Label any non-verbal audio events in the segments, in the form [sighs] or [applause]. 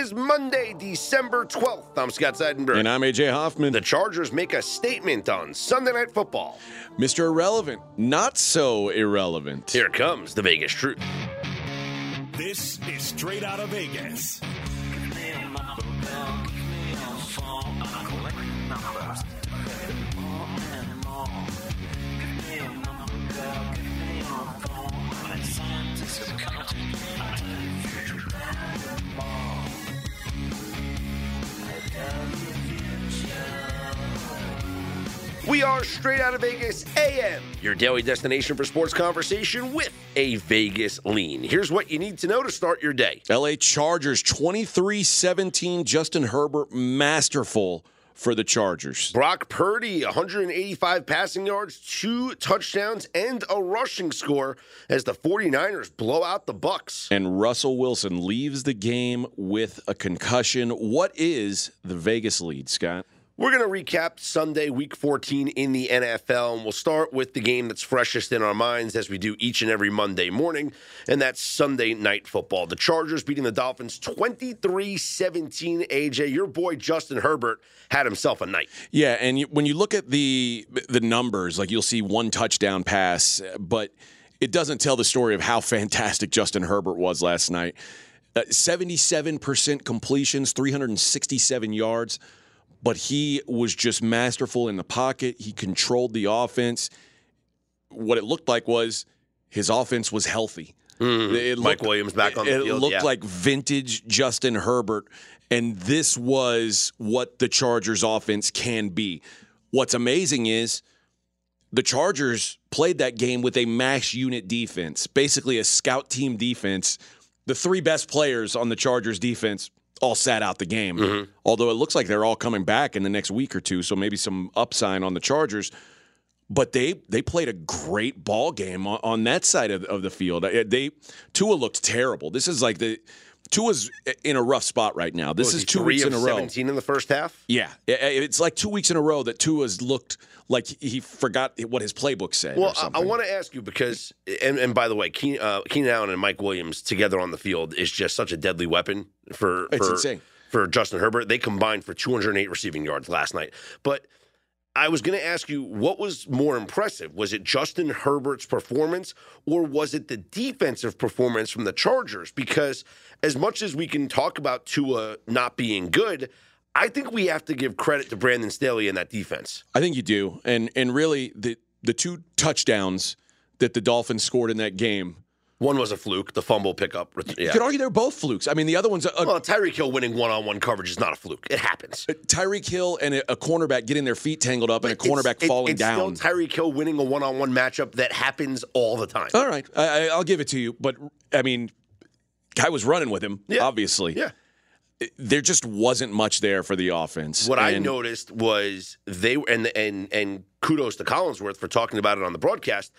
is Monday, December 12th. I'm Scott Seidenberg. And I'm AJ Hoffman. The Chargers make a statement on Sunday Night Football. Mr. Irrelevant, not so irrelevant. Here comes the Vegas truth. This is straight out of Vegas. We are straight out of Vegas AM, your daily destination for sports conversation with a Vegas lean. Here's what you need to know to start your day. LA Chargers 23 17. Justin Herbert, masterful for the Chargers. Brock Purdy, 185 passing yards, two touchdowns, and a rushing score as the 49ers blow out the Bucs. And Russell Wilson leaves the game with a concussion. What is the Vegas lead, Scott? We're going to recap Sunday, week 14 in the NFL, and we'll start with the game that's freshest in our minds as we do each and every Monday morning, and that's Sunday night football. The Chargers beating the Dolphins 23 17. AJ, your boy Justin Herbert had himself a night. Yeah, and you, when you look at the the numbers, like you'll see one touchdown pass, but it doesn't tell the story of how [laughs] fantastic Justin Herbert was last night. Uh, 77% completions, 367 yards but he was just masterful in the pocket. He controlled the offense. What it looked like was his offense was healthy. Mm-hmm. It looked, Mike Williams back on the it field. It looked yeah. like vintage Justin Herbert, and this was what the Chargers' offense can be. What's amazing is the Chargers played that game with a mash unit defense, basically a scout team defense. The three best players on the Chargers defense all sat out the game. Mm-hmm. Although it looks like they're all coming back in the next week or two, so maybe some upside on the Chargers. But they they played a great ball game on, on that side of, of the field. They Tua looked terrible. This is like the Tua's in a rough spot right now. This is two weeks in a row. Seventeen in the first half. Yeah, it's like two weeks in a row that Tua's looked like he forgot what his playbook said. Well, I, I want to ask you because, and, and by the way, Keenan, uh, Keenan Allen and Mike Williams together on the field is just such a deadly weapon for it's for, insane. for Justin Herbert. They combined for 208 receiving yards last night, but. I was going to ask you what was more impressive? Was it Justin Herbert's performance or was it the defensive performance from the Chargers? Because as much as we can talk about Tua not being good, I think we have to give credit to Brandon Staley and that defense. I think you do. And and really the the two touchdowns that the Dolphins scored in that game one was a fluke, the fumble pickup. Yeah. You could argue they're both flukes. I mean, the other one's a, well, Tyreek Hill winning one-on-one coverage is not a fluke. It happens. Uh, Tyreek Hill and a, a, cornerback getting their feet tangled up, and a cornerback it's, falling it's down. Still Tyreek Hill winning a one-on-one matchup that happens all the time. All right, I, I'll give it to you, but I mean, guy was running with him, yeah. obviously. Yeah. There just wasn't much there for the offense. What and, I noticed was they and and and kudos to Collinsworth for talking about it on the broadcast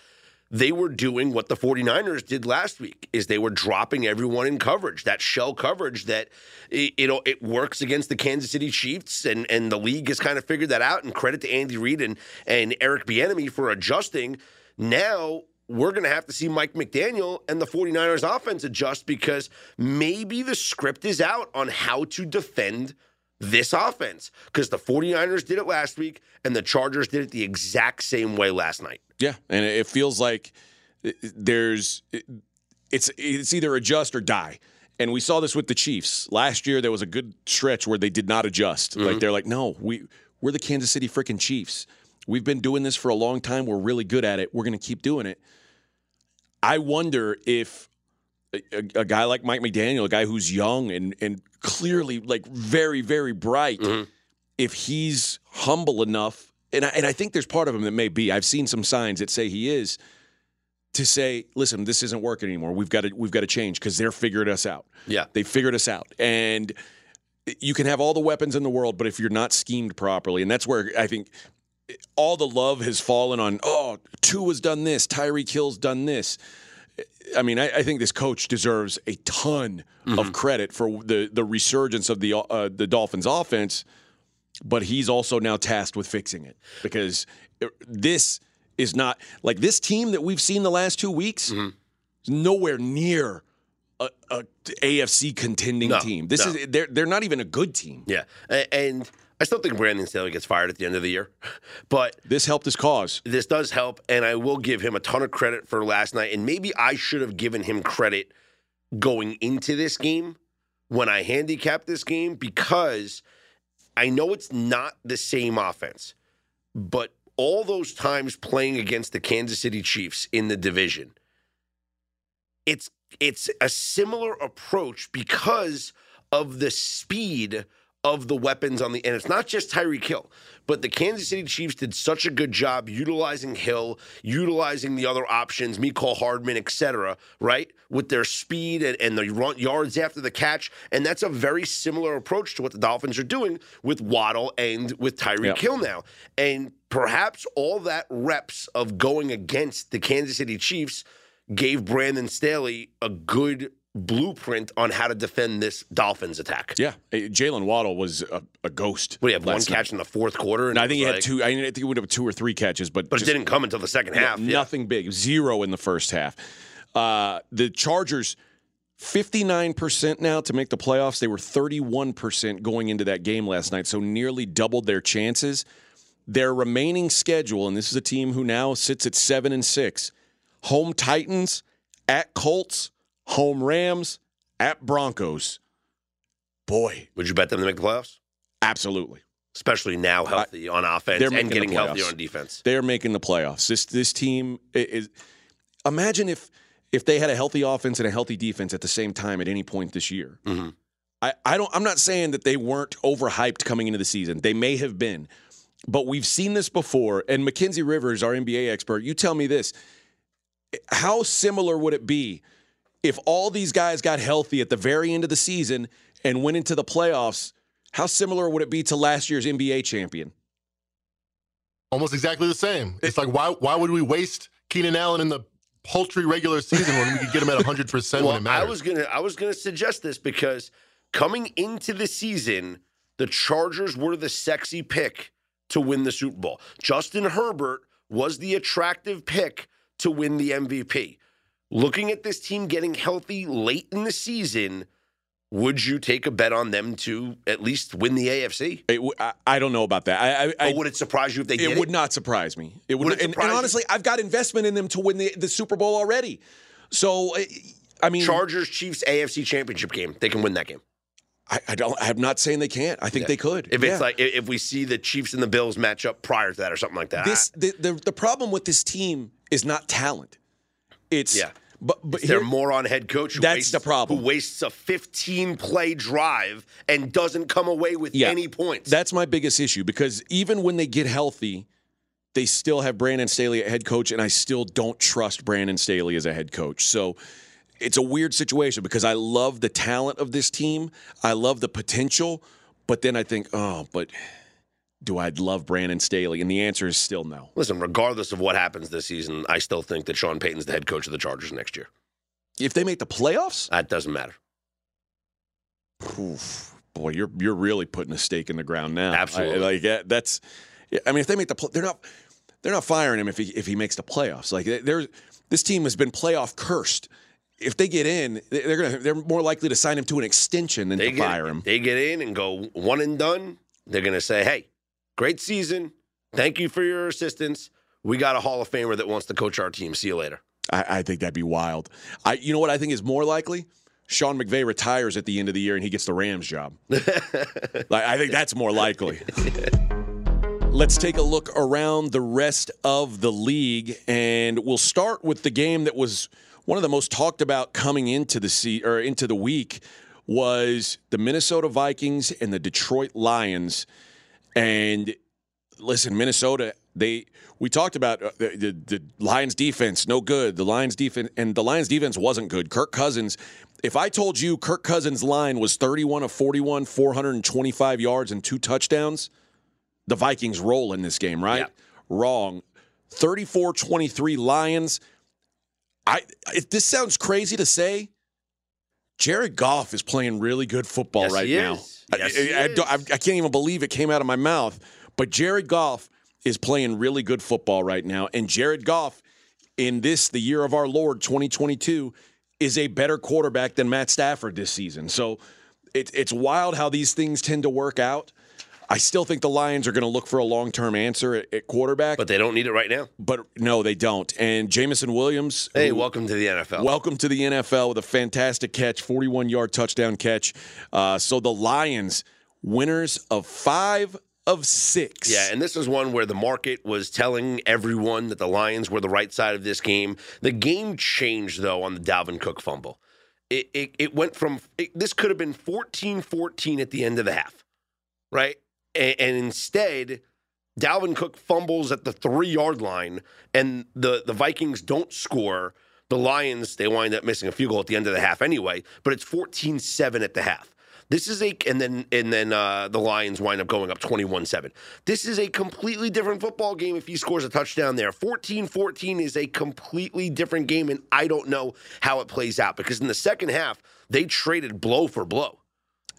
they were doing what the 49ers did last week is they were dropping everyone in coverage that shell coverage that it, it, it works against the Kansas City Chiefs and and the league has kind of figured that out and credit to Andy Reid and and Eric Bieniemy for adjusting. Now we're going to have to see Mike McDaniel and the 49ers offense adjust because maybe the script is out on how to defend this offense because the 49ers did it last week and the Chargers did it the exact same way last night. Yeah, and it feels like there's it's it's either adjust or die. And we saw this with the Chiefs. Last year there was a good stretch where they did not adjust. Mm-hmm. Like they're like, "No, we we're the Kansas City freaking Chiefs. We've been doing this for a long time. We're really good at it. We're going to keep doing it." I wonder if a, a, guy like Mike McDaniel, a guy who's young and and clearly like very very bright, mm-hmm. if he's humble enough and I, and I think there's part of him that may be. I've seen some signs that say he is to say, listen, this isn't working anymore. We've got to we've got to change because they're figured us out. Yeah, they figured us out, and you can have all the weapons in the world, but if you're not schemed properly, and that's where I think all the love has fallen on. Oh, Tua has done this. Tyreek Hill's done this. I mean, I, I, think this coach deserves a ton mm-hmm. of credit for the the resurgence of the uh, the Dolphins' offense but he's also now tasked with fixing it because this is not like this team that we've seen the last two weeks, mm-hmm. nowhere near a, a AFC contending No, team. This no. is they're they're not even a good team. Yeah, and I still think Brandon Staley gets fired at the end of the year, [laughs] but This helped his cause. this does help, and I will give him a ton of credit for last night. And maybe I should have given him credit going into this game when I handicapped this game because I know it's not the same offense, but all those times playing against the Kansas City Chiefs in the division, it's it's a similar approach because of the speed of the weapons on the and it's not just Tyreek Hill, but the Kansas City Chiefs did such a good job utilizing Hill, utilizing the other options, Mecole Hardman, etc. Right with their speed and, and the run, yards after the catch, and that's a very similar approach to what the Dolphins are doing with Waddle and with Tyreek Yep. Hill now, and perhaps all that reps of going against the Kansas City Chiefs gave Brandon Staley a good blueprint on how to defend this Dolphins attack. Yeah, Jaylen Waddle was a, a ghost. What do you have? One night. catch in the fourth quarter, and No, I think he was had like- two. I think he would have two or three catches, but but just it didn't come until the second half. no- yeah. nothing big. Zero in the first half. Uh, the Chargers. 59% now to make the playoffs. They were 31% going into that game last night, so nearly doubled their chances. Their remaining schedule, and this is a team who now sits at 7 and 6. Home Titans, at Colts, home Rams, at Broncos. Boy, Would you bet them to make the playoffs? absolutely. Especially now, healthy on offense they're and getting healthy on defense. They're making the playoffs. This this team i- is. Imagine if if they had a healthy offense and a healthy defense at the same time at any point this year. Mhm. I, I don't. I'm not saying that they weren't overhyped coming into the season. They may have been, but we've seen this before. And Mackenzie Rivers, our NBA expert, you tell me this: How similar would it be if all these guys got healthy at the very end of the season and went into the playoffs? How similar would it be to last year's NBA champion? Almost exactly the same. It's like why why would we waste Keenan Allen in the paltry regular season when we could get him at 100 percent when Well, it matters? I was gonna I was gonna suggest this because coming into the season, the Chargers were the sexy pick to win the Super Bowl. Justin Herbert was the attractive pick to win the MVP. Looking at this team getting healthy late in the season, would you take a bet on them to at least win the AFC? It I, I don't know about that. I, I, would it surprise you if they did it would not surprise me. It would, Would it and, and honestly, I've got investment in them to win the, the Super Bowl already. So, I- mean, Chargers Chiefs AFC Championship game. They can win that game. I, I don't. I'm not saying they can't. I think they could. If Yeah. it's like if we see the Chiefs and the Bills match up prior to that or something like that. this, the, the the problem with this team is not talent. It's Yeah. But but They're here- moron head coach. Who That's wastes, the problem. Who wastes a 15 play drive and doesn't come away with Yeah. any points. That's my biggest issue because even when they get healthy, they still have Brandon Staley at head coach, and I still don't trust Brandon Staley as a head coach. So it's a weird situation because I love the talent of this team, I love the potential, but then I think, oh, but do I love Brandon Staley? And the answer is still no. Listen, regardless of what happens this season, I still think that Sean Payton's the head coach of the Chargers next year. If they make the playoffs, That doesn't matter. oof, boy, you're you're really putting a stake in the ground now. Absolutely. I- like that's. I mean, if they make the, pl- they're not they're not firing him if he if he makes the playoffs. Like they're this team has been playoff cursed. If they get in, they're gonna they're more likely to sign him to an extension than They to get, fire him. They get in and go one and done. They're going to say, hey, great season. Thank you for your assistance. We got a Hall of Famer that wants to coach our team. See you later. I, I think that'd be wild. I you know what I think is more likely. Sean McVay retires at the end of the year and he gets the Rams job. [laughs] like, I think that's more likely. [laughs] Let's take a look around the rest of the league, and we'll start with the game that was one of the most talked about coming into the se- or into the week was the Minnesota Vikings and the Detroit Lions. And listen, Minnesota, they we talked about uh, the, the, the Lions defense, no good. The Lions defense and the Lions defense wasn't good. Kirk Cousins, if I told you Kirk Cousins' line was 31 of 41, 425 yards and two touchdowns, the Vikings roll in this game, right? Yeah. Wrong. 34-23 Lions. I if this sounds crazy to say, Jared Goff is playing really good football Yes, right now. Yes, I, he I I- is. I can't even believe it came out of my mouth. But Jared Goff is playing really good football right now. And Jared Goff, in this, the year of our Lord 2022, is a better quarterback than Matt Stafford this season. So it, it's wild how these things tend to work out. I still think the Lions are going to look for a long term answer at, at quarterback, But they don't need it right now. but no, they don't. And Jameson Williams, Hey, who- welcome to the NFL. Welcome to the NFL with a fantastic catch, 41 yard touchdown catch. Uh, so the Lions, winners of five of six. Yeah, and this is one where the market was telling everyone that the Lions were the right side of this game. The game changed, though, on the Dalvin Cook fumble. It, it, it went from, it, this could have been 14 14 at the end of the half, right? And, and instead, Dalvin Cook fumbles at the three yard line, and the, the Vikings don't score. The Lions, they wind up missing a field goal at the end of the half anyway, but it's 14 7 at the half. This is a and then and then uh, the Lions wind up going up 21-7. This is a completely different football game if he scores a touchdown there. 14-14 is a completely different game and I don't know how it plays out because in the second half they traded blow for blow.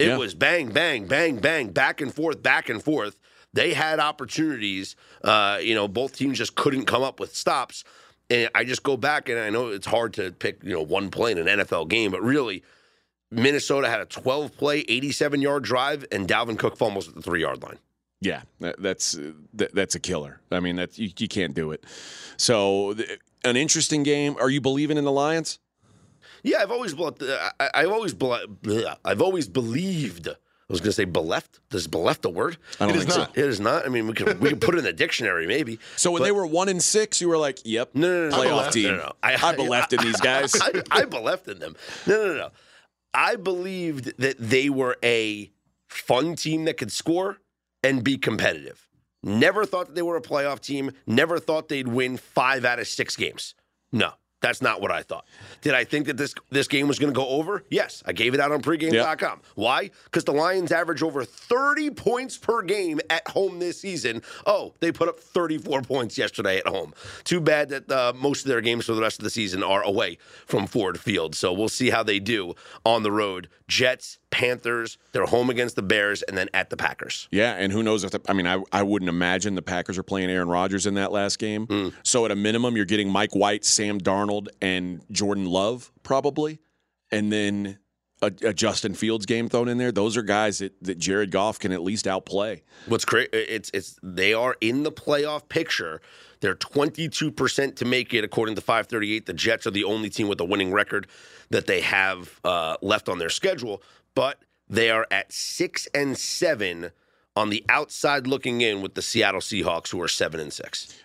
It Yeah. was bang bang bang bang back and forth back and forth. They had opportunities uh, you know both teams just couldn't come up with stops. And I just go back and I know it's hard to pick, you know, one play in an NFL game, but really Minnesota had a 12 play, 87 yard drive, and Dalvin Cook fumbles at the three yard line. Yeah, that's that's a killer. I mean, that you, you can't do it. So an interesting game. Are you believing in the Lions? Yeah, I've always, bel- uh, I- I've always, bel- bleh, I've always believed. I was going to say beleft. Is beleft a word? I don't It is think not. It is not. I mean, we can we can put it in the dictionary maybe. So when But- they were one and six, you were like, "Yep, No, no, no, no, playoff no, no, team." No, no, I, I beleft in these guys. I, I beleft in them. No, no, no, no. I believed that they were a fun team that could score and be competitive. Never thought that they were a playoff team. Never thought they'd win five out of six games. No, that's not what I thought. Did I think that this this game was going to go over? Yes, I gave it out on pregame.com. Why? Because the Lions average over 30 points per game at home this season. Oh, they put up 34 points yesterday at home. Too bad that uh, most of their games for the rest of the season are away from Ford Field. So we'll see how they do on the road. Jets, Panthers, they're home against the Bears, and then at the Packers. Yeah, and who knows if the, I mean I I wouldn't imagine the Packers are playing Aaron Rodgers in that last game. Hmm. So at a minimum, you're getting Mike White, Sam Darnold, and Jordan Love probably, and then a, a Justin Fields game thrown in there. Those are guys that that Jared Goff can at least outplay. What's great? It's it's they are in the playoff picture. They're 22% to make it, according to 538. The Jets are the only team with a winning record that they have uh, left on their schedule, but they are at six and seven on the outside looking in with the Seattle Seahawks, who are seven and six.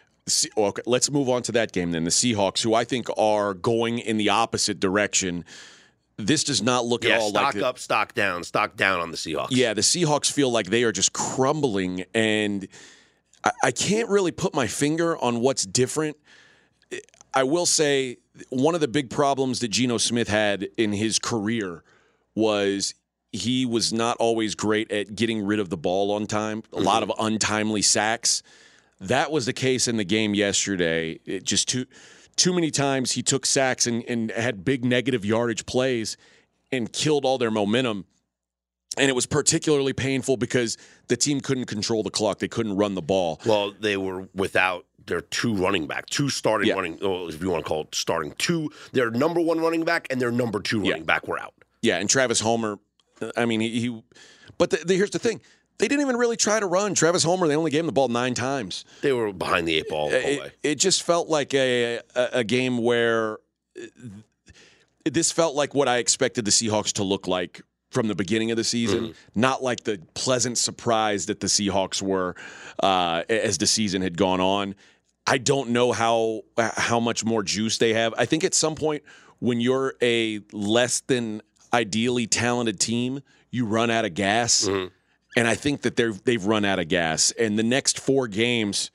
Okay, let's move on to that game then. The Seahawks, who I think are going in the opposite direction. This does not look Yeah, at all stock like the- up, stock down, stock down on the Seahawks. Yeah, the Seahawks feel like they are just crumbling, and I, I can't really put my finger on what's different. I will say one of the big problems that Geno Smith had in his career was he was not always great at getting rid of the ball on time. A lot mm-hmm. of untimely sacks. That was the case in the game yesterday. It just too too many times he took sacks and, and had big negative yardage plays and killed all their momentum. And it was particularly painful because the team couldn't control the clock. They couldn't run the ball. Well, they were without their two running back, two starting Yeah. running, well, if you want to call it starting two, their number one running back and their number two Yeah. running back were out. Yeah, and Travis Homer, I mean, he, he but the, the, here's the thing. They didn't even really try to run. Travis Homer, they only gave him the ball nine times. They were behind the eight ball the. It, it just felt like a, a, a game where uh, this felt like what I expected the Seahawks to look like from the beginning of the season, not like the pleasant surprise that the Seahawks were uh, as the season had gone on. I don't know how how much more juice they have. I think at some point when you're a less than ideally talented team, you run out of gas. Mm-hmm. And I think that they're they've run out of gas. And the next four games,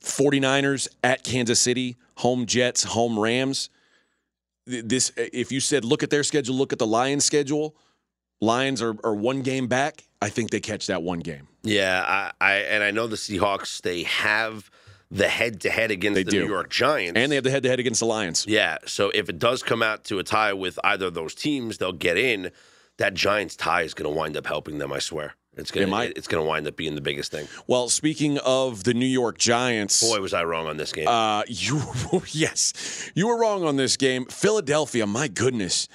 49ers at Kansas City, home Jets, home Rams. This uh, if you said look at their schedule, look at the Lions schedule, Lions are, are one game back. I think they catch that one game. Yeah, I, I and I know the Seahawks. They have the head to head against They the do. New York Giants, And they have the head to head against the Lions. yeah. So if it does come out to a tie with either of those teams, they'll get in. That Giants tie is going to wind up helping them. I swear. It's gonna It it's gonna wind up being the biggest thing. Well, speaking of the New York Giants, Boy, was I wrong on this game. Uh, [laughs] you yes, you were wrong on this game. Philadelphia, my goodness.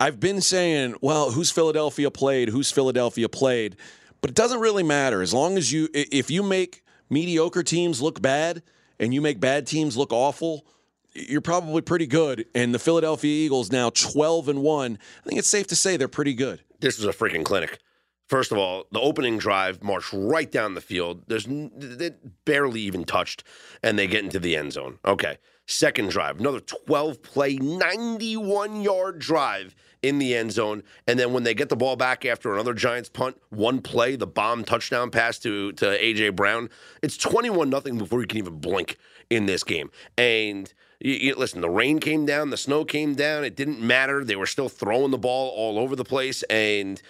I've been saying, well, who's Philadelphia played? Who's Philadelphia played? But it doesn't really matter as long as you if you make mediocre teams look bad and you make bad teams look awful, you're probably pretty good. And the Philadelphia Eagles now 12 and 1. I think it's safe to say they're pretty good. this was a freaking clinic. First of all, the opening drive marched right down the field. There's they barely even touched, and they get into the end zone. Okay. Second drive, another 12 play, 91 yard drive in the end zone. And then when they get the ball back after another Giants punt, one play, the bomb touchdown pass to, to A.J. Brown, it's 21 nothing before you can even blink in this game. And you, you- listen, the rain came down, the snow came down. It didn't matter. They were still throwing the ball all over the place. And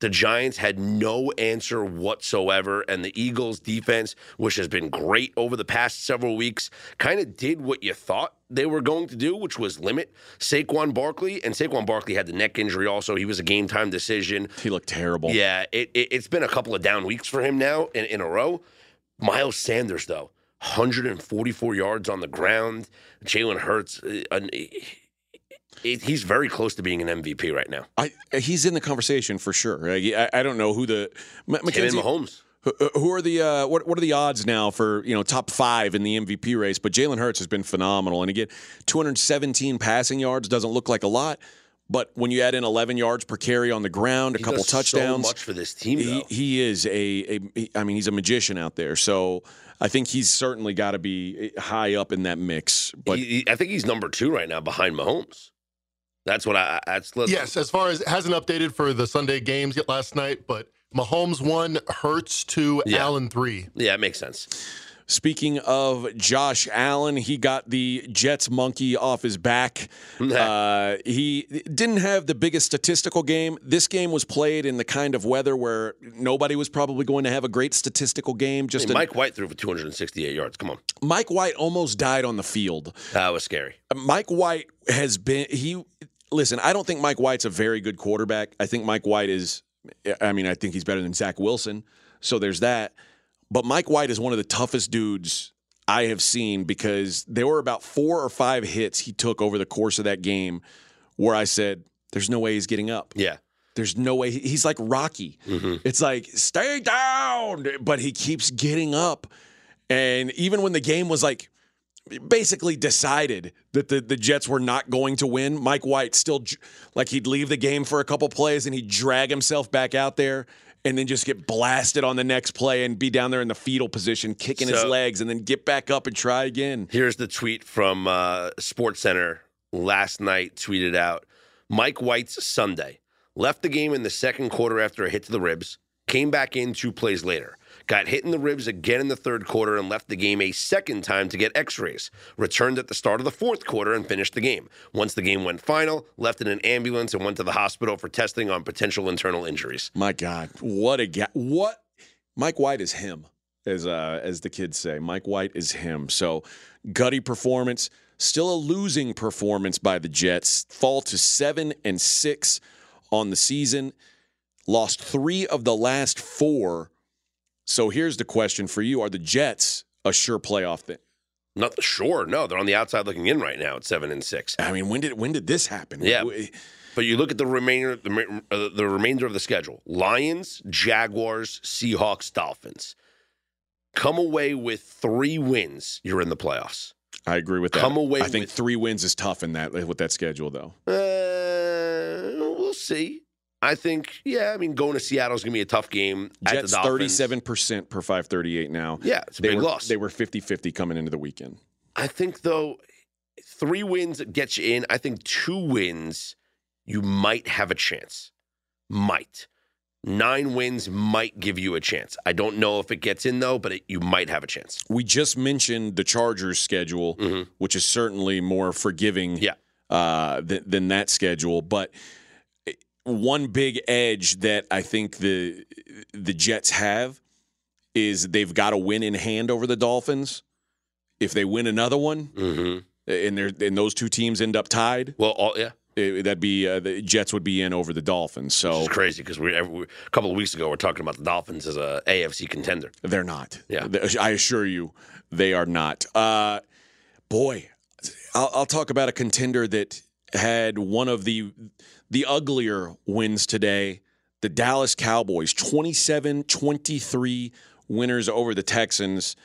the Giants had no answer whatsoever, and the Eagles' defense, which has been great over the past several weeks, kind of did what you thought they were going to do, which was limit Saquon Barkley. And Saquon Barkley had the neck injury also. He was a game time decision. He looked terrible. Yeah, it, it, it's been a couple of down weeks for him now in, in a row. Miles Sanders, though, 144 yards on the ground. Jalen Hurts, uh, he's very close to being an MVP right now. I, he's in the conversation for sure. I, I don't know who the M- Him and Mahomes. Who- Who are the uh, what? What are the odds now for you know top five in the MVP race? But Jalen Hurts has been phenomenal, and again, 217 passing yards doesn't look like a lot, but when you add in 11 yards per carry on the ground, a He couple touchdowns, So much for this team, he, he is a, a he- I mean, he's a magician out there. So I think he's certainly got to be high up in that mix. But I think he's number two right now behind Mahomes. That's what I. That's Yes, as far as hasn't updated for the Sunday games yet last night, but Mahomes one, Hurts two, Yeah. Allen three. Yeah, it makes sense. Speaking of Josh Allen, he got the Jets monkey off his back. [laughs] Uh, he didn't have the biggest statistical game. This game was played in the kind of weather where nobody was probably going to have a great statistical game. Just Hey, a- Mike White threw for 268 yards. Come on, Mike White almost died on the field. that was scary. Mike White has been he. Listen, I don't think Mike White's a very good quarterback. I think Mike White is. I mean, I think he's better than Zach Wilson. So there's that. But Mike White is one of the toughest dudes I have seen because there were about four or five hits he took over the course of that game where I said, "There's no way he's getting up." Yeah, There's no way he's like Rocky. Mm-hmm. It's like stay down, but he keeps getting up. And even when the game was like basically decided that the, the Jets were not going to win, Mike White still like he'd leave the game for a couple plays and he'd drag himself back out there and then just get blasted on the next play and be down there in the fetal position, kicking his legs, and then get back up and try again. Here's the tweet from uh, SportsCenter last night. Tweeted out: Mike White's Sunday left the game in the second quarter after a hit to the ribs. Came back in two plays later. Got hit in the ribs again in the third quarter and left the game a second time to get X-rays. Returned at the start of the fourth quarter and finished the game. Once the game went final, left in an ambulance and went to the hospital for testing on potential internal injuries. My God, what a guy! What Mike White is him, as uh, as the kids say. Mike White is him. So gutty performance, still a losing performance by the Jets. Fall to seven and six on the season. Lost three of the last four. So here's the question for you: Are the Jets a sure playoff thing? Not sure, no, they're on the outside looking in right now at seven and six. I mean, when did when did this happen? Yeah. But you look at the remainder, the, uh, the remainder of the schedule: Lions, Jaguars, Seahawks, Dolphins. Come away with three wins, you're in the playoffs. I agree with that. Come away I think three wins is tough in that with that schedule, though. Uh, we'll see. I think, yeah. I mean, going to Seattle is going to be a tough game. Jets thirty-seven percent per five thirty-eight now. Yeah, it's a they big were, loss. They were 50-50 coming into the weekend. I think though, three wins get you in. I think two wins, you might have a chance. Might. Nine wins might give you a chance. I don't know if it gets in though, but it, you might have a chance. We just mentioned the Chargers schedule, Mhm. which is certainly more forgiving Yeah. uh, than, than that schedule. But one big edge that I think the the Jets have is they've got a win in hand over the Dolphins. If they win another one, Mm-hmm. and they're and those two teams end up tied, Well, all, yeah, It- that'd be uh, the Jets would be in over the Dolphins. So It's crazy because we, we a couple of weeks ago we're talking about the Dolphins as a AFC contender. They're not. Yeah. I assure you, they are not. Uh, boy, I'll, I'll talk about a contender that had one of the the uglier wins today. The Dallas Cowboys, 27-23 winners over the Texans.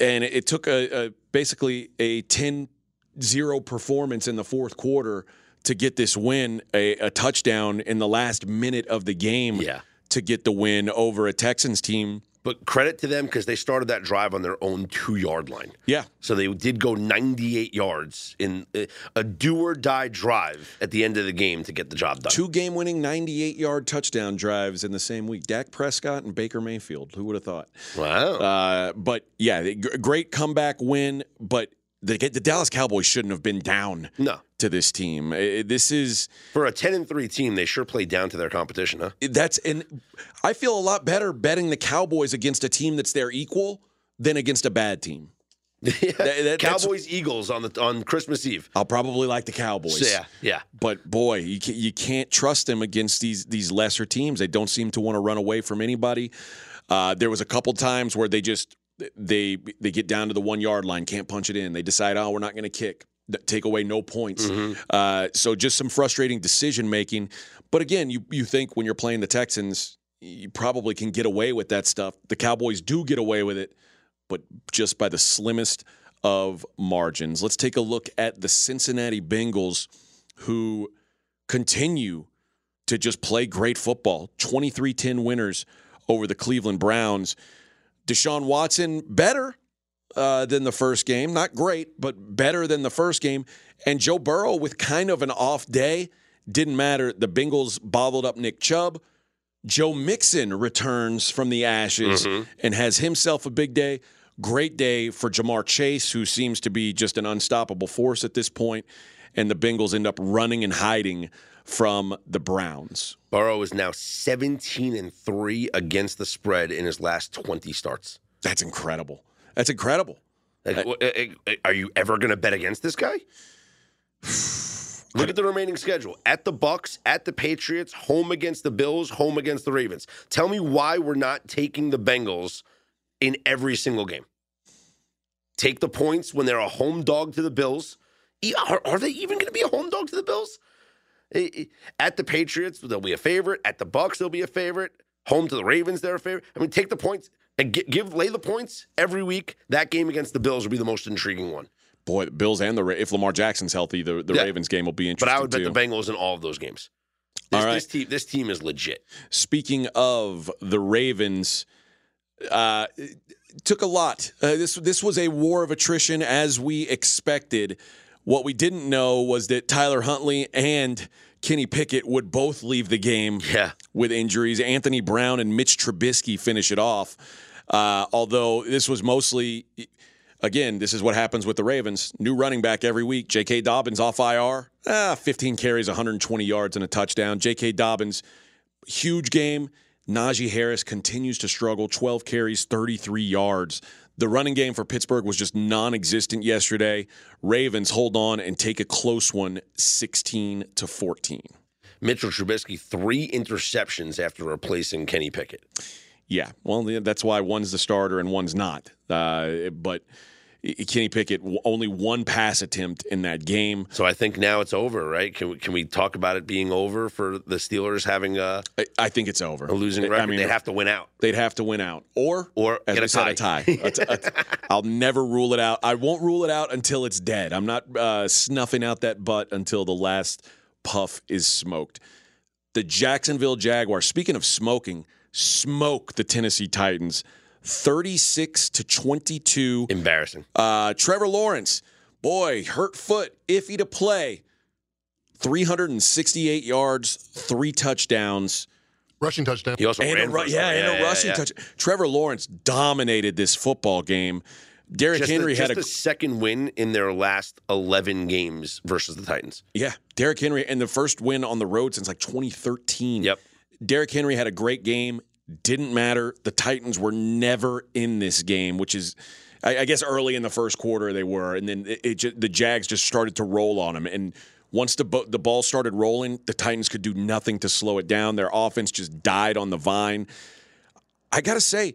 And it took a, a basically a 10-0 performance in the fourth quarter to get this win, a, a touchdown in the last minute of the game Yeah. to get the win over a Texans team. But credit to them because they started that drive on their own two yard line. Yeah. So they did go 98 yards in uh, a do or die drive at the end of the game to get the job done. Two game winning 98 yard touchdown drives in the same week. Dak Prescott and Baker Mayfield. Who would have thought? Wow. Uh, but yeah, great comeback win. But the, the Dallas Cowboys shouldn't have been down no. to this team. This is For a 10 and 3 team, they sure played down to their competition, huh? that's and I feel a lot better betting the Cowboys against a team that's their equal than against a bad team. [laughs] that- that's- Cowboys Eagles on the on Christmas Eve. I'll probably like the Cowboys. Yeah, yeah. But boy, you can't, you can't trust them against these these lesser teams. They don't seem to want to run away from anybody. Uh, there was a couple times where they just they they get down to the one yard line, can't punch it in. They decide, oh, we're not going to kick, take away no points. Uh, so just some frustrating decision making. But again, you you think when you're playing the Texans, you probably can get away with that stuff. The Cowboys do get away with it, but just by the slimmest of margins. Let's take a look at the Cincinnati Bengals, who continue to just play great football. 23 10 winners over the Cleveland Browns. Deshaun Watson, better uh, than the first game. Not great, but better than the first game. And Joe Burrow with kind of an off day. Didn't matter. The Bengals bottled up Nick Chubb. Joe Mixon returns from the ashes and has himself a big day. Great day for Ja'Marr Chase, who seems to be just an unstoppable force at this point. And the Bengals end up running and hiding from the Browns. Burrow is now 17 and 3 against the spread in his last 20 starts. That's incredible. That's incredible. Like, w- uh, uh, are you ever going to bet against this guy? [sighs] Look at the remaining schedule: at the Bucs, at the Patriots, home against the Bills, home against the Ravens. Tell me why we're not taking the Bengals in every single game. Take the points when they're a home dog to the Bills. Are, are they even going to be a home dog to the Bills? At the Patriots, they'll be a favorite. At the Bucs, they'll be a favorite. Home to the Ravens, they're a favorite. I mean, take the points and give lay the points every week. That game against the Bills will be the most intriguing one. Boy, the Bills and the if Lamar Jackson's healthy, the, the Yeah. Ravens game will be interesting. But I would bet too. the Bengals in all of those games. This, All right. this team, this team is legit. Speaking of the Ravens, uh, it took a lot. Uh, this this was a war of attrition as we expected. What we didn't know was that Tyler Huntley and Kenny Pickett would both leave the game Yeah. with injuries. Anthony Brown and Mitch Trubisky finish it off. Uh, although this was mostly, again, this is what happens with the Ravens. New running back every week. J.K. Dobbins off IR. Ah, 15 carries, 120 yards, and a touchdown. J.K. Dobbins, huge game. Najee Harris continues to struggle. 12 carries, 33 yards. The running game for Pittsburgh was just non existent yesterday. Ravens hold on and take a close one, 16 to 14. Mitchell Trubisky, three interceptions after replacing Kenny Pickett. Yeah, well, that's why one's the starter and one's not. Uh, but Kenny Pickett only one pass attempt in that game. So I think now it's over, right? Can we, can we talk about it being over for the Steelers having a, I, I think it's over. a losing record? I mean, they'd have to win out. they'd have to win out, or Or as get a said, tie. a tie. A a [laughs] I'll never rule it out. I won't rule it out until it's dead. I'm not uh, snuffing out that butt until the last puff is smoked. The Jacksonville Jaguars. Speaking of smoking, smoke the Tennessee Titans, 36 to 22. Embarrassing. Uh, Trevor Lawrence, boy, hurt foot, iffy to play. 368 yards, three touchdowns, Rushing touchdown. He also and ran a, ru- for yeah, and a rushing yeah. touch. Trevor Lawrence dominated this football game. Derrick Just, Henry the, had a the second win in their last 11 games versus the Titans. yeah, Derrick Henry and the first win on the road since like 2013. Yep. Derrick Henry had a great game. Didn't matter. The Titans were never in this game, which is, I, guess, early in the first quarter they were, and then it, it ju- the Jags just started to roll on them. And once the bo- the ball started rolling, the Titans could do nothing to slow it down. Their offense just died on the vine. I got to say,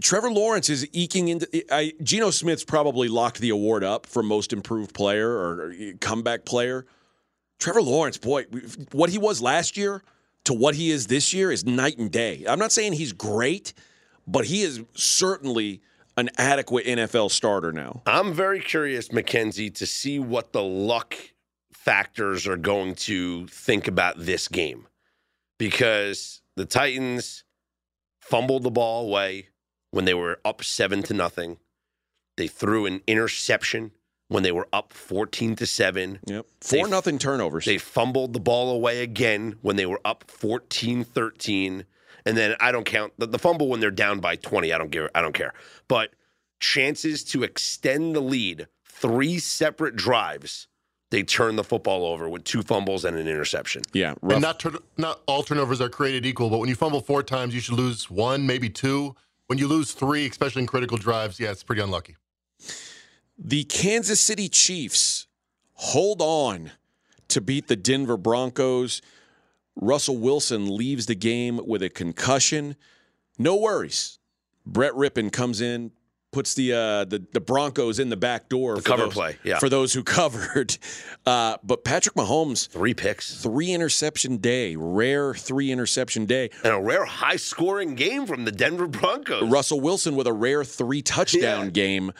Trevor Lawrence is eking into. I, Geno Smith's probably locked the award up for most improved player or comeback player. Trevor Lawrence, boy, what he was last year to what he is this year is night and day. I'm not saying he's great, but he is certainly an adequate NFL starter now. I'm very curious, Mackenzie, to see what the luck factors are going to think about this game because the Titans fumbled the ball away when they were up seven to nothing. They threw an interception when they were up 14 to 7. Yep. 4 nothing turnovers. They fumbled the ball away again when they were up 14-13. And then I don't count the, the fumble when they're down by 20. I don't care. I don't care. But chances to extend the lead, three separate drives they turn the football over with two fumbles and an interception. Yeah, rough. and not tur- not all turnovers are created equal. But when you fumble four times, you should lose one, maybe two. When you lose three, especially in critical drives, yeah, it's pretty unlucky. The Kansas City Chiefs hold on to beat the Denver Broncos. Russell Wilson leaves the game with a concussion. No worries. Brett Rypien comes in, puts the uh, the, the Broncos in the back door. The cover those, play, yeah. For those who [laughs] covered. Uh, but Patrick Mahomes. Three picks. Three interception day. Rare three interception day. And a rare high scoring game from the Denver Broncos. Russell Wilson with a rare three touchdown yeah. game.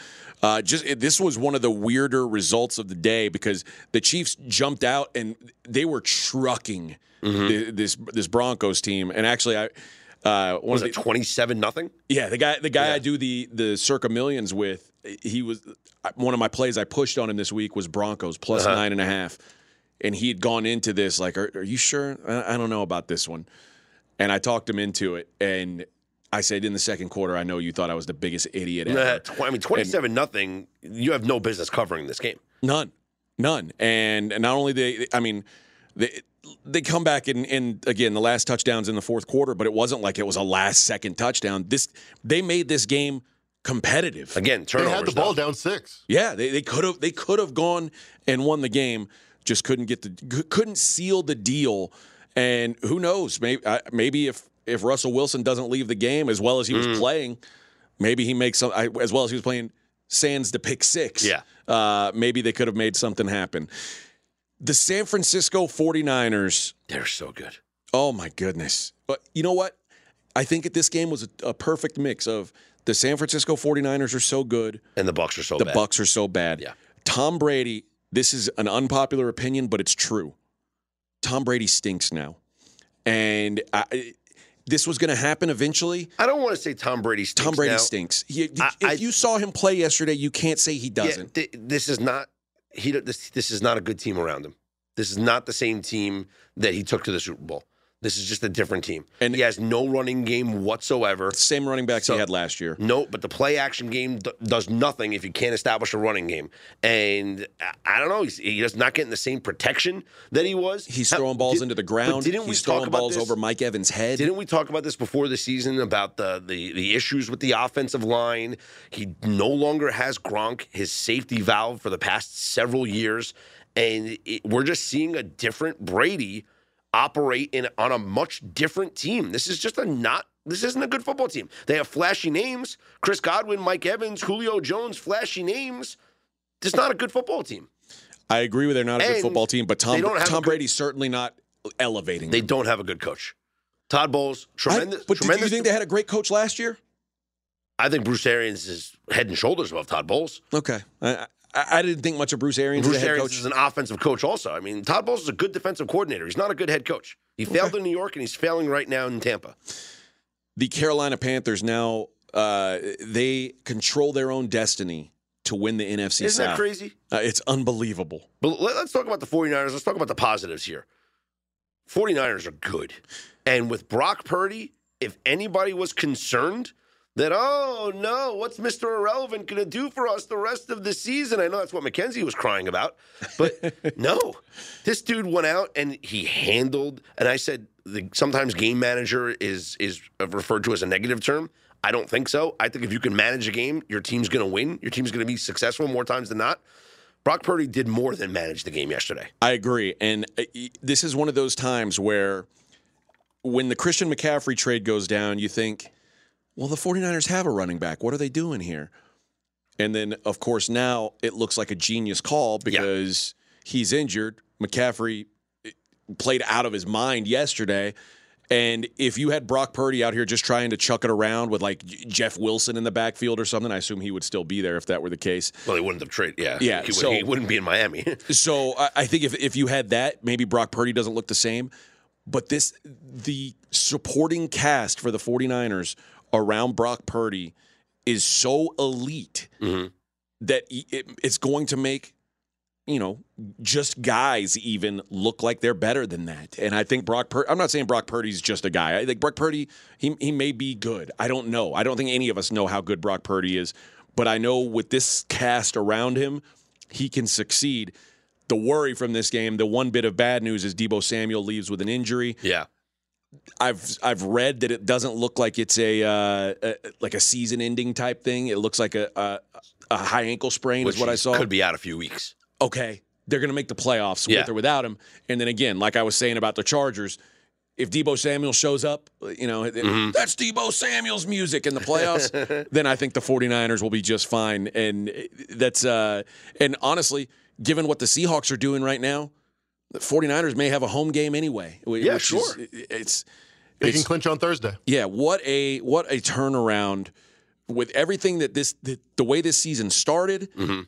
Uh, just it, this was one of the weirder results of the day because the Chiefs jumped out and they were trucking mm-hmm. the, this this Broncos team. And actually, I uh, was it twenty seven nothing? Yeah, the guy the guy yeah. I do the the Circa Millions with, he was one of my plays I pushed on him this week was Broncos plus uh-huh. nine and a half, and he had gone into this like, are, are you sure? I, I don't know about this one, and I talked him into it, and I said in the second quarter, I know you thought I was the biggest idiot ever. I mean, twenty-seven nothing. You have no business covering this game. None, none. And, and not only they, I mean, they, they come back and, and again the last touchdowns in the fourth quarter, but it wasn't like it was a last second touchdown. This they made this game competitive. Again, turnovers. They had the ball down six. Yeah, they could have they could have gone and won the game, just couldn't get the couldn't seal the deal. And who knows? Maybe maybe if if Russell Wilson doesn't leave the game as well as he was mm. playing, maybe he makes some as well as he was playing. Sands the pick six. Yeah. Uh, maybe they could have made something happen. The San Francisco 49ers. They're so good. Oh, my goodness. But you know what? I think this game was a, a, perfect mix of the San Francisco 49ers are so good. And the Bucs are so the bad. The Bucs are so bad. Yeah. Tom Brady, this is an unpopular opinion, but it's true. Tom Brady stinks now. And I, this was going to happen eventually. I don't want to say Tom Brady stinks. Tom Brady now. stinks. He, I, if I, you saw him play yesterday, you can't say he doesn't. Yeah, th- this is not he this this is not a good team around him. This is not the same team that he took to the Super Bowl. This is just a different team. And he has no running game whatsoever. Same running backs so, he had last year. No, but the play action game d- does nothing if you can't establish a running game. And I, don't know, he's, he's not getting the same protection that he was. He's throwing balls Did, into the ground. Didn't he's we throwing balls this? over Mike Evans' head. Didn't we talk about this before the season about the, the the issues with the offensive line? He no longer has Gronk, his safety valve for the past several years, and it, we're just seeing a different Brady operate in on a much different team. This is just a not this isn't a good football team. They have flashy names. Chris Godwin, Mike Evans, Julio Jones, flashy names. It's not a good football team. I agree with they're not a and good football team, but Tom Tom good, Brady's certainly not elevating. They them. don't have a good coach. Todd Bowles, tremendous. I, but tremendous do you think they had a great coach last year? I think Bruce Arians is head and shoulders above Todd Bowles. Okay, I, I, didn't think much of Bruce Arians. Bruce Arians coach. is an offensive coach, also. I mean, Todd Bowles is a good defensive coordinator. He's not a good head coach. He failed okay. in New York, and he's failing right now in Tampa. The Carolina Panthers now uh, they control their own destiny to win the NFC Isn't South. that crazy? Uh, it's unbelievable. But let's talk about the 49ers. Let's talk about the positives here. 49ers are good. And with Brock Purdy, if anybody was concerned – that, oh no, what's Mr. Irrelevant going to do for us the rest of the season? I know that's what Mackenzie was crying about, but [laughs] no, this dude went out and he handled, and I said, the, sometimes game manager is is referred to as a negative term. I don't think so. I think if you can manage a game, your team's going to win. Your team's going to be successful more times than not. Brock Purdy did more than manage the game yesterday. I agree. And uh, this is one of those times where when the Christian McCaffrey trade goes down, you think, well, the 49ers have a running back. What are they doing here? And then, of course, now it looks like a genius call because he's injured. McCaffrey eh, played out of his mind yesterday. And if you had Brock Purdy out here just trying to chuck it around with like Jeff Wilson in the backfield or something, I assume he would still be there if that were the case. Well, he wouldn't have traded. Yeah, Yeah, He, so- he wouldn't be in Miami. [laughs] So I, I think if if you had that, maybe Brock Purdy doesn't look the same. But this the supporting cast for the 49ers around Brock Purdy is so elite mm-hmm. that e- it, it's going to make you know just guys even look like they're better than that. And I think Brock Purdy. I'm not saying Brock Purdy's just a guy. I think Brock Purdy he he may be good. I don't know. I don't think any of us know how good Brock Purdy is. But I know with this cast around him, he can succeed. The worry from this game, the one bit of bad news is Deebo Samuel leaves with an injury. yeah, I've I've read that it doesn't look like it's a, uh, a like a season ending type thing. It looks like a a, a high ankle sprain which is what I saw. Could be out a few weeks. Okay, they're going to make the playoffs Yeah. with or without him. And then again, like I was saying about the Chargers, if Deebo Samuel shows up, you know, Mm-hmm. that's Deebo Samuel's music in the playoffs, [laughs] then I think the 49ers will be just fine. And that's uh and honestly, given what the Seahawks are doing right now, the 49ers may have a home game anyway. Yeah, which sure. Is, it's They it's- can clinch on Thursday. yeah, what a what a turnaround with everything that this the, the way this season started, Mm-hmm.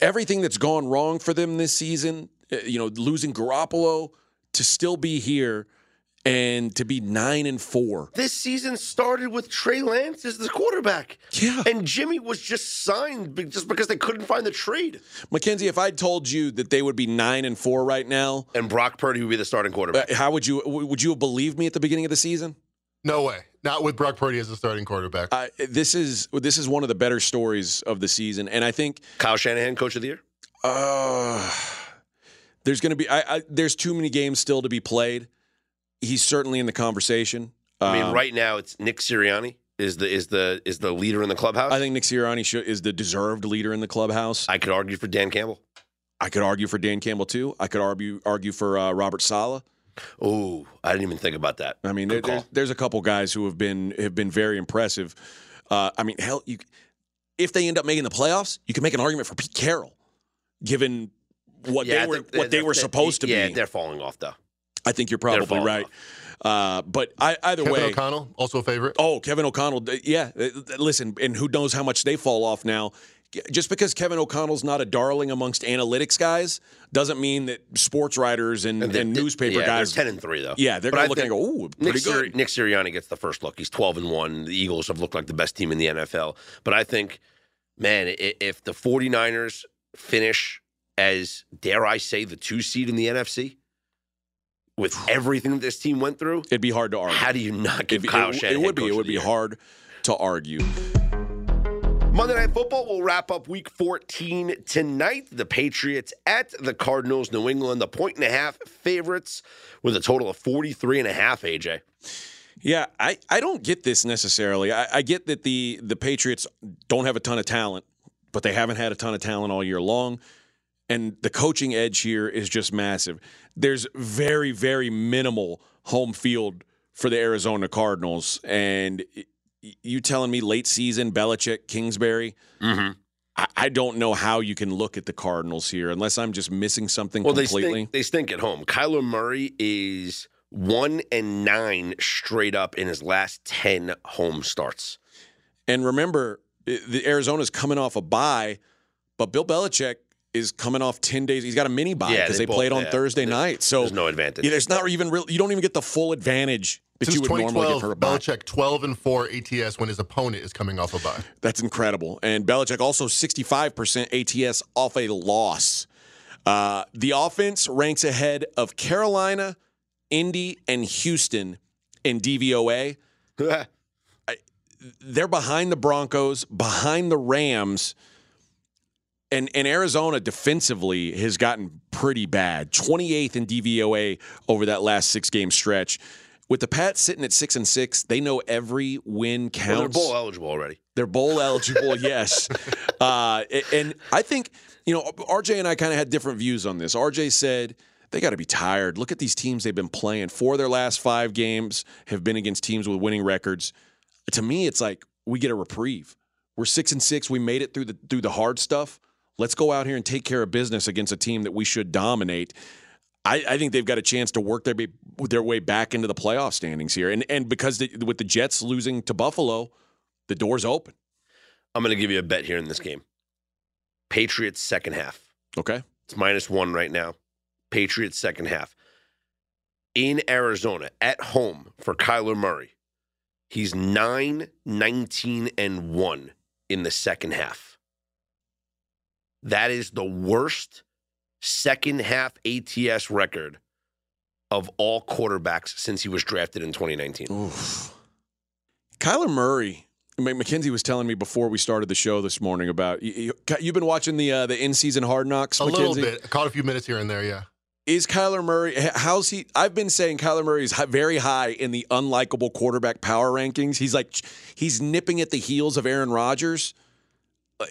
everything that's gone wrong for them this season. uh, You know, losing Garoppolo to still be here and to be nine and four. This season started with Trey Lance as the quarterback. Yeah. and Jimmy was just signed just because they couldn't find the trade. Mackenzie, if I'd told you that they would be nine and four right now, And Brock Purdy would be the starting quarterback. uh, how would you w- would you have believed me at the beginning of the season? No way. Not with Brock Purdy as the starting quarterback. I, this is this is one of the better stories of the season, and I think Kyle Shanahan, coach of the year. Uh, there's going to be. I, I, there's too many games still to be played. He's certainly in the conversation. I mean, Um, right now it's Nick Sirianni is the is the is the leader in the clubhouse. I think Nick Sirianni should, is the deserved leader in the clubhouse. I, could argue for Dan Campbell. I could argue for Dan Campbell too. I could argue argue for uh, Robert Saleh. Oh, I didn't even think about that. I mean, there, there's, there's a couple guys who have been have been very impressive. Uh, I mean, hell, you if they end up making the playoffs, you can make an argument for Pete Carroll, given what Yeah, they were what they were supposed to yeah, be. Yeah, they're falling off though. I think you're probably falling right. Uh, but I, either Kevin way, Kevin O'Connell, also a favorite. Oh, Kevin O'Connell. Yeah, listen, and who knows how much they fall off now. Just because Kevin O'Connell's not a darling amongst analytics guys doesn't mean that sports writers and, and, they- they- newspaper yeah, guys. They're ten and three though. yeah, they're But going to look and go, "Ooh, Nick, pretty Siri- good." Nick Sirianni gets the first look. He's twelve and one. The Eagles have looked like the best team in the NFL. But I think, man, if the 49ers finish as dare I say the two seed in the NFC, with everything that this team went through, It'd be hard to argue. how do you not give be- Kyle it, Shanahan it would be. It would be Year? hard to argue. Monday Night Football will wrap up week 14 tonight. The Patriots at the Cardinals, New England, the point and a half favorites with a total of 43 and a half, AJ. Yeah, I, I don't get this necessarily. I, I get that the the Patriots don't have a ton of talent, but they haven't had a ton of talent all year long. And the coaching edge here is just massive. There's very, very minimal home field for the Arizona Cardinals. And you telling me late season, Belichick, Kingsbury, Mm-hmm. I, I don't know how you can look at the Cardinals here unless I'm just missing something Well, they completely. stink, they stink at home. Kyler Murray is one and nine straight up in his last 10 home starts. And remember, the Arizona's coming off a bye, but Bill Belichick is coming off 10 days. He's got a mini bye Yeah, because they they, both- played on yeah. Thursday night. So There's no advantage. yeah, there's not even real you don't even get the full advantage that Since you would normally get 2012, for a bye. Belichick 12 and 4 ATS when his opponent is coming off a bye. That's incredible. And Belichick also 65% ATS off a loss. Uh, the offense ranks ahead of Carolina, Indy, and Houston in DVOA. [laughs] they're behind the Broncos, behind the Rams, and and Arizona defensively has gotten pretty bad. 28th in DVOA over that last six game stretch. with the Pats sitting at six and six, they know every win Well, counts. they're bowl eligible already. They're bowl eligible, [laughs] yes. Uh, and I think, you know, RJ and I kind of had different views on this. RJ said they got to be tired. Look at these teams they've been playing. Four of their last five games have been against teams with winning records. To me, it's like we get a reprieve. We're six and six. We made it through the through the hard stuff. Let's go out here and take care of business against a team that we should dominate. I, I think they've got a chance to work their their way back into the playoff standings here, and and because the, with the Jets losing to Buffalo, the door's open. I'm going to give you a bet here in this game. Patriots second half. Okay. It's minus one right now. Patriots second half. In Arizona, at home for Kyler Murray. He's 9, 19, and 1 in the second half. That is the worst second half ATS record of all quarterbacks since he was drafted in 2019. Oof. Kyler Murray. Mackenzie was telling me before we started the show this morning about you, have been watching the uh, the in season Hard Knocks. A Mackenzie? little bit. I caught a few minutes here and there. Yeah. Is Kyler Murray? How's he? I've been saying Kyler Murray is very high in the unlikable quarterback power rankings. He's like he's nipping at the heels of Aaron Rodgers. Uh,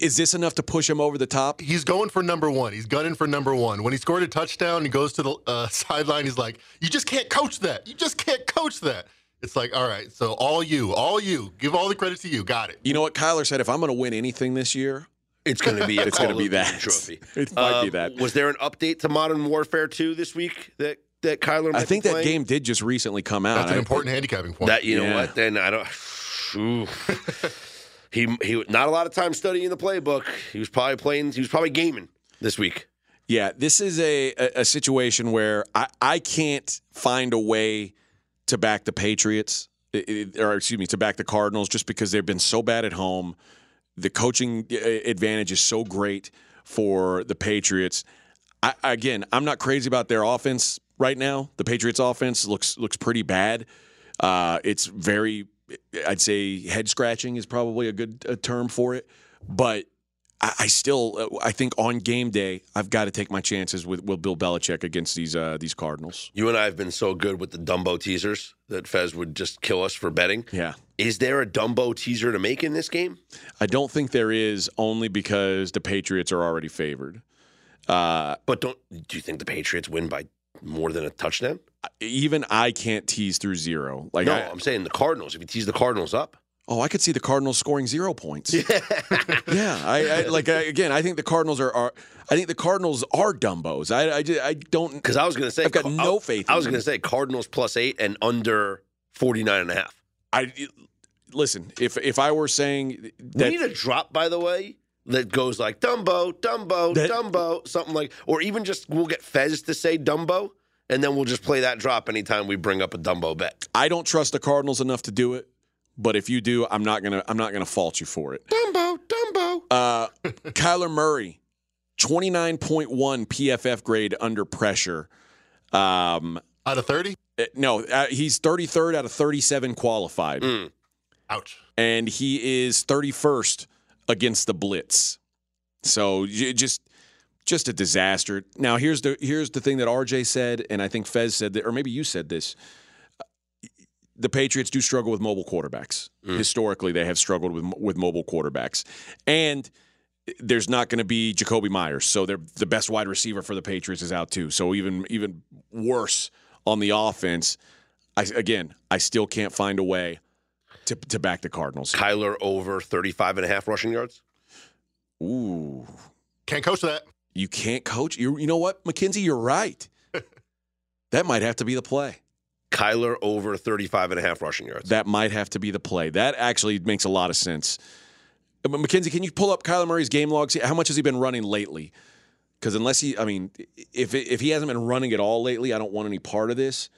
is this enough to push him over the top? He's going for number one. He's gunning for number one. When he scored a touchdown, he goes to the uh, [laughs] sideline. He's like, "You just can't coach that. You just can't coach that." It's like, all right, so all you, all you, give all the credit to you. Got it. You know what Kyler said? If I'm going to win anything this year, it's going to be [laughs] a it's going to be that trophy. [laughs] It might be that. Was there an update to Modern Warfare 2 this week that that Kyler? I think that game did just recently come out. That's an I, important handicapping point. That you know what? Then I don't. [sighs] he he not a lot of time studying the playbook. He was probably playing. He was probably gaming this week. Yeah, this is a, a, a situation where I, I can't find a way to back the Patriots, or excuse me, to back the Cardinals just because they've been so bad at home. The coaching uh, advantage is so great for the Patriots. I, again, I'm not crazy about their offense right now. The Patriots' offense looks looks pretty bad. Uh, it's very, I'd say, head scratching is probably a good uh, term for it. But I, I still, uh, I think on game day, I've got to take my chances with, with Bill Belichick against these uh, these Cardinals. You and I have been so good with the Dumbo teasers that Fez would just kill us for betting. Yeah. Is there a Dumbo teaser to make in this game? I don't think there is only because the Patriots are already favored. Uh, But don't do you think the Patriots win by more than a touchdown? Even I can't tease through zero. Like, no, I, I'm saying the Cardinals. If you tease the Cardinals up, oh, I could see the Cardinals scoring zero points. yeah, [laughs] I, I like I, again. I think the Cardinals are, are. I think the Cardinals are dumbos. I, I, I don't. because I was going to say I've got no faith I was going to say Cardinals plus eight and under 49 and a half. I listen. If if I were saying We need a drop, by the way, that goes like Dumbo, Dumbo, That- Dumbo, something like, or even just we'll get Fez to say Dumbo, and then we'll just play that drop anytime we bring up a Dumbo bet. I don't trust the Cardinals enough to do it. But if you do, I'm not gonna I'm not gonna fault you for it. Dumbo, Dumbo. Uh, [laughs] Kyler Murray, 29.1 PFF grade under pressure. Um, Out of 30? uh, no, uh, he's 33rd out of 37 qualified, Mm. Ouch. and he is 31st against the blitz. So just just a disaster. Now here's the here's the thing that RJ said, and I think Fez said that, or maybe you said this. The Patriots do struggle with mobile quarterbacks. Mm. Historically, they have struggled with with mobile quarterbacks, and there's not going to be Jakobi Meyers. So they're the best wide receiver for the Patriots is out too. So even even worse on the offense. I again, I still can't find a way to to back the Cardinals. Kyler over 35 and a half rushing yards. Ooh, Can't coach to that. You can't coach. You you know what, Mackenzie, you're right. [laughs] that might have to be the play. Kyler over 35 and a half rushing yards. That might have to be the play. That actually makes a lot of sense. But Mackenzie, can you pull up Kyler Murray's game logs? How much has he been running lately? Because unless he, I mean, if if he hasn't been running at all lately, I don't want any part of this.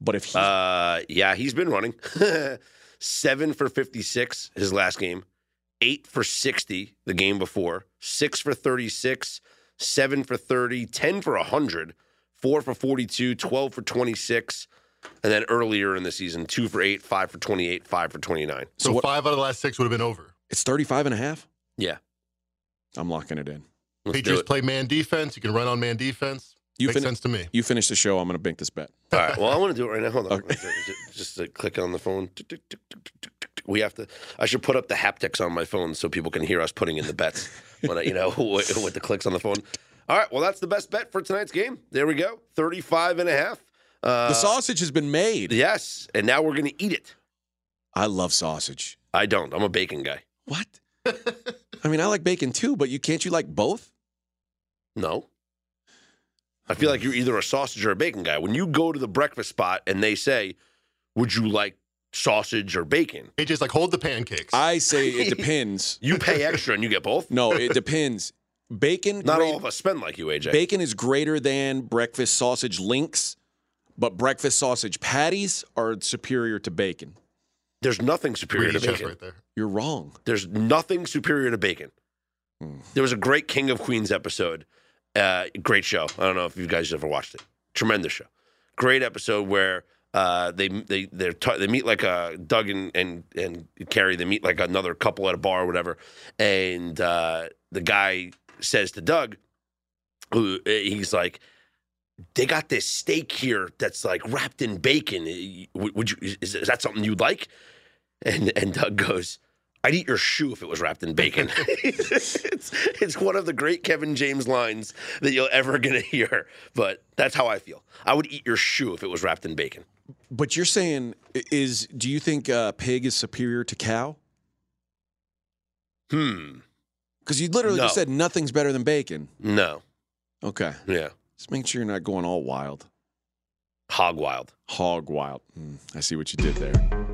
But if he, Uh, yeah, he's been running. [laughs] Seven for 56 his last game, eight for 60 the game before, six for 36, seven for 30, 10 for 100, four for 42, 12 for 26. And then earlier in the season, two for eight, five for 28, five for 29. So, what- five out of the last six would have been over. it's 35 and a half, Yeah. I'm locking it in. Let's Patriots it. play man defense. You can run on man defense. You Makes fin- sense to me. You finish the show. I'm going to bank this bet. All right. Well, I want to do it right now. Hold on. [laughs] Just to click on the phone. We have to. I should put up the haptics on my phone so people can hear us putting in the bets when I, you know, [laughs] with, with the clicks on the phone. All right. Well, that's the best bet for tonight's game. There we go. 35 and a half. Uh, the sausage has been made. Yes. And now we're going to eat it. I love sausage. I don't. I'm a bacon guy. What? [laughs] I mean, I like bacon too, but you can't you like both? No. I feel like you're either a sausage or a bacon guy. When you go to the breakfast spot and they say, Would you like sausage or bacon? AJ's like, hold the pancakes. I say it [laughs] depends. You pay extra and you get both? No, it depends. Bacon. Not great- all of us spend like you, AJ. Bacon is greater than breakfast sausage links, but breakfast sausage patties are superior to bacon. There's nothing superior Greedy to bacon. right there. You're wrong. There's nothing superior to bacon. Hmm. There was a great King of Queens episode. Uh, great show. I don't know if you guys ever watched it. Tremendous show. Great episode where uh, they they they're t- they meet like a Doug and, and and Carrie. They meet like another couple at a bar or whatever, and uh, the guy says to Doug, who he's like, "They got this steak here that's like wrapped in bacon. Would, would you? Is, is that something you'd like?" And and Doug goes, I'd eat your shoe if it was wrapped in bacon. [laughs] it's, it's one of the great Kevin James lines that you're ever going to hear. But that's how I feel. I would eat your shoe if it was wrapped in bacon. But you're saying is do you think uh, pig is superior to cow? Hmm. Because you literally just said nothing's better than bacon. No. Okay, Yeah. just make sure you're not going all wild, Hog wild. hog wild. Hmm, I see what you did there.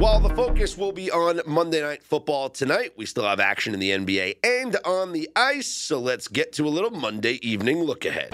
While the focus will be on Monday Night Football tonight, we still have action in the NBA and on the ice. So let's get to a little Monday evening look ahead.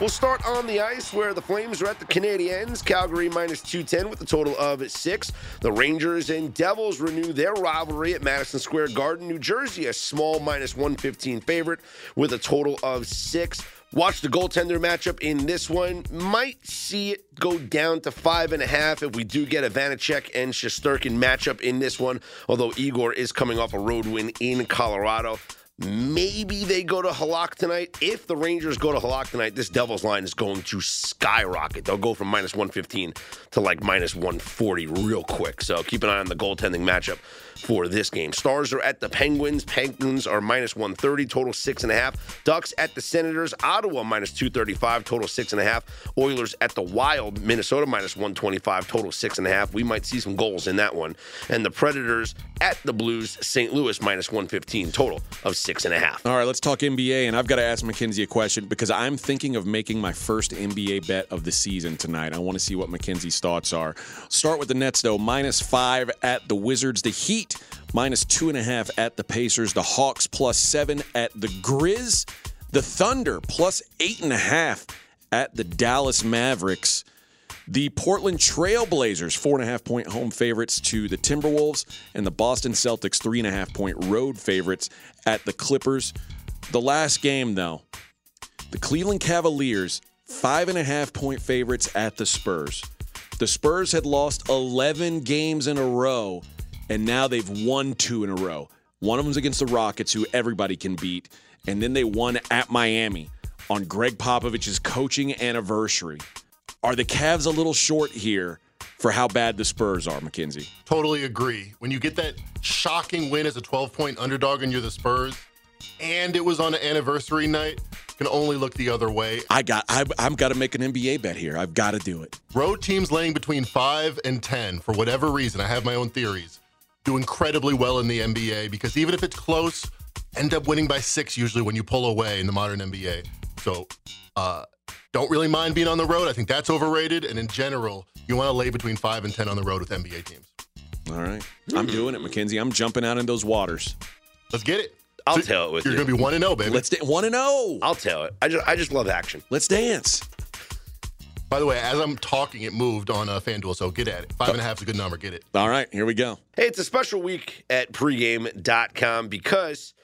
We'll start on the ice where the Flames are at the Canadiens. Calgary minus 210 with a total of six. The Rangers and Devils renew their rivalry at Madison Square Garden, New Jersey, a small minus 115 favorite with a total of six. Watch the goaltender matchup in this one. Might see it go down to five and a half if we do get a Vanecek and Shesterkin matchup in this one. Although Igor is coming off a road win in Colorado. Maybe they go to Halak tonight. If the Rangers go to Halak tonight, this Devils line is going to skyrocket. They'll go from minus 115 to like minus 140 real quick. So keep an eye on the goaltending matchup for this game. Stars are at the Penguins. Penguins are minus 130, total six and a half. Ducks at the Senators. Ottawa minus 235, total six and a half. Oilers at the Wild. Minnesota minus 125, total six and a half. We might see some goals in that one. And the Predators at the Blues. St. Louis minus 115, total of six and a half. All right, let's talk NBA, and I've got to ask Mackenzie a question because I'm thinking of making my first NBA bet of the season tonight. I want to see what Mackenzie's thoughts are. Start with the Nets though, minus five at the Wizards. The Heat minus two and a half at the Pacers. The Hawks plus seven at the Grizz. The Thunder plus eight and a half at the Dallas Mavericks. The Portland Trailblazers, four and a half point home favorites to the Timberwolves, and the Boston Celtics, three and a half point road favorites at the Clippers. The last game, though, the Cleveland Cavaliers, five and a half point favorites at the Spurs. The Spurs had lost 11 games in a row, and now they've won two in a row. One of them's against the Rockets, who everybody can beat, and then they won at Miami on Gregg Popovich's coaching anniversary. Are the Cavs a little short here for how bad the Spurs are, Mackenzie? Totally agree. When you get that shocking win as a 12 point underdog and you're the Spurs, and it was on an anniversary night, can only look the other way. I got I've, I've got to make an NBA bet here. I've got to do it. Road teams laying between 5 and 10, for whatever reason, I have my own theories, do incredibly well in the NBA because even if it's close, end up winning by six usually when you pull away in the modern NBA. So, uh, don't really mind being on the road. I think that's overrated. And in general, you want to lay between 5 and 10 on the road with NBA teams. All right, I'm doing it, Mackenzie. I'm jumping out in those waters. Let's get it. I'll So tell it with You're you. going to be 1 and 0, baby. Let's da- one and zero. I'll tell it. I just, I just love action. Let's dance. By the way, as I'm talking, it moved on uh, FanDuel, so get at it. Five and a half is a good number. Get it. All right, here we go. Hey, it's a special week at pregame.com because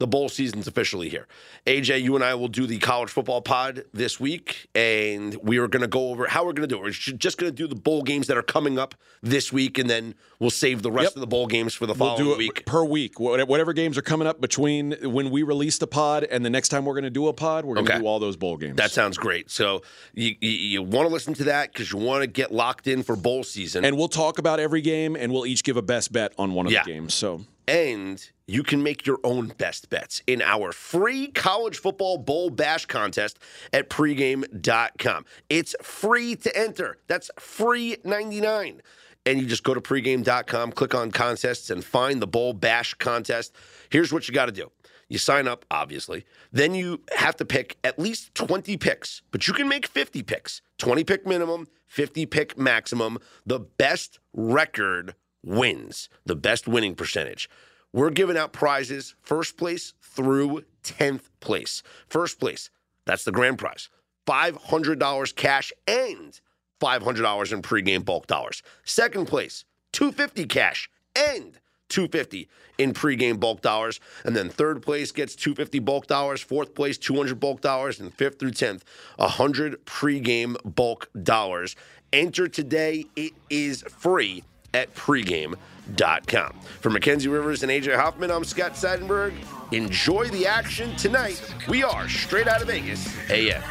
the bowl season's officially here. AJ, you and I will do the college football pod this week, and we are going to go over how we're going to do it. We're just going to do the bowl games that are coming up this week, and then we'll save the rest Yep. of the bowl games for the We'll following do it week. per week. Whatever games are coming up between when we release the pod and the next time we're going to do a pod, we're going to Okay. do all those bowl games. That sounds great. So you, you, you want to listen to that because you want to get locked in for bowl season. and we'll talk about every game, and we'll each give a best bet on one of Yeah. the games. So and you can make your own best bets in our free college football bowl bash contest at pregame.com. It's free to enter. That's free 99. And you just go to pregame.com, click on contests, and find the bowl bash contest. Here's what you got to do. You sign up, obviously. Then you have to pick at least 20 picks, but you can make 50 picks. 20 pick minimum, 50 pick maximum. The best record wins, the best winning percentage. We're giving out prizes first place through 10th place. First place, that's the grand prize. $500 cash and $500 in pregame bulk dollars. Second place, 250 cash and 250 in pregame bulk dollars. And then third place gets 250 bulk dollars, fourth place 200 bulk dollars, and fifth through 10th 100 pregame bulk dollars. Enter today. It is free at pregame.com. For Mackenzie Rivers and AJ Hoffman, I'm Scott Seidenberg. Enjoy the action tonight. We are straight out of Vegas AM.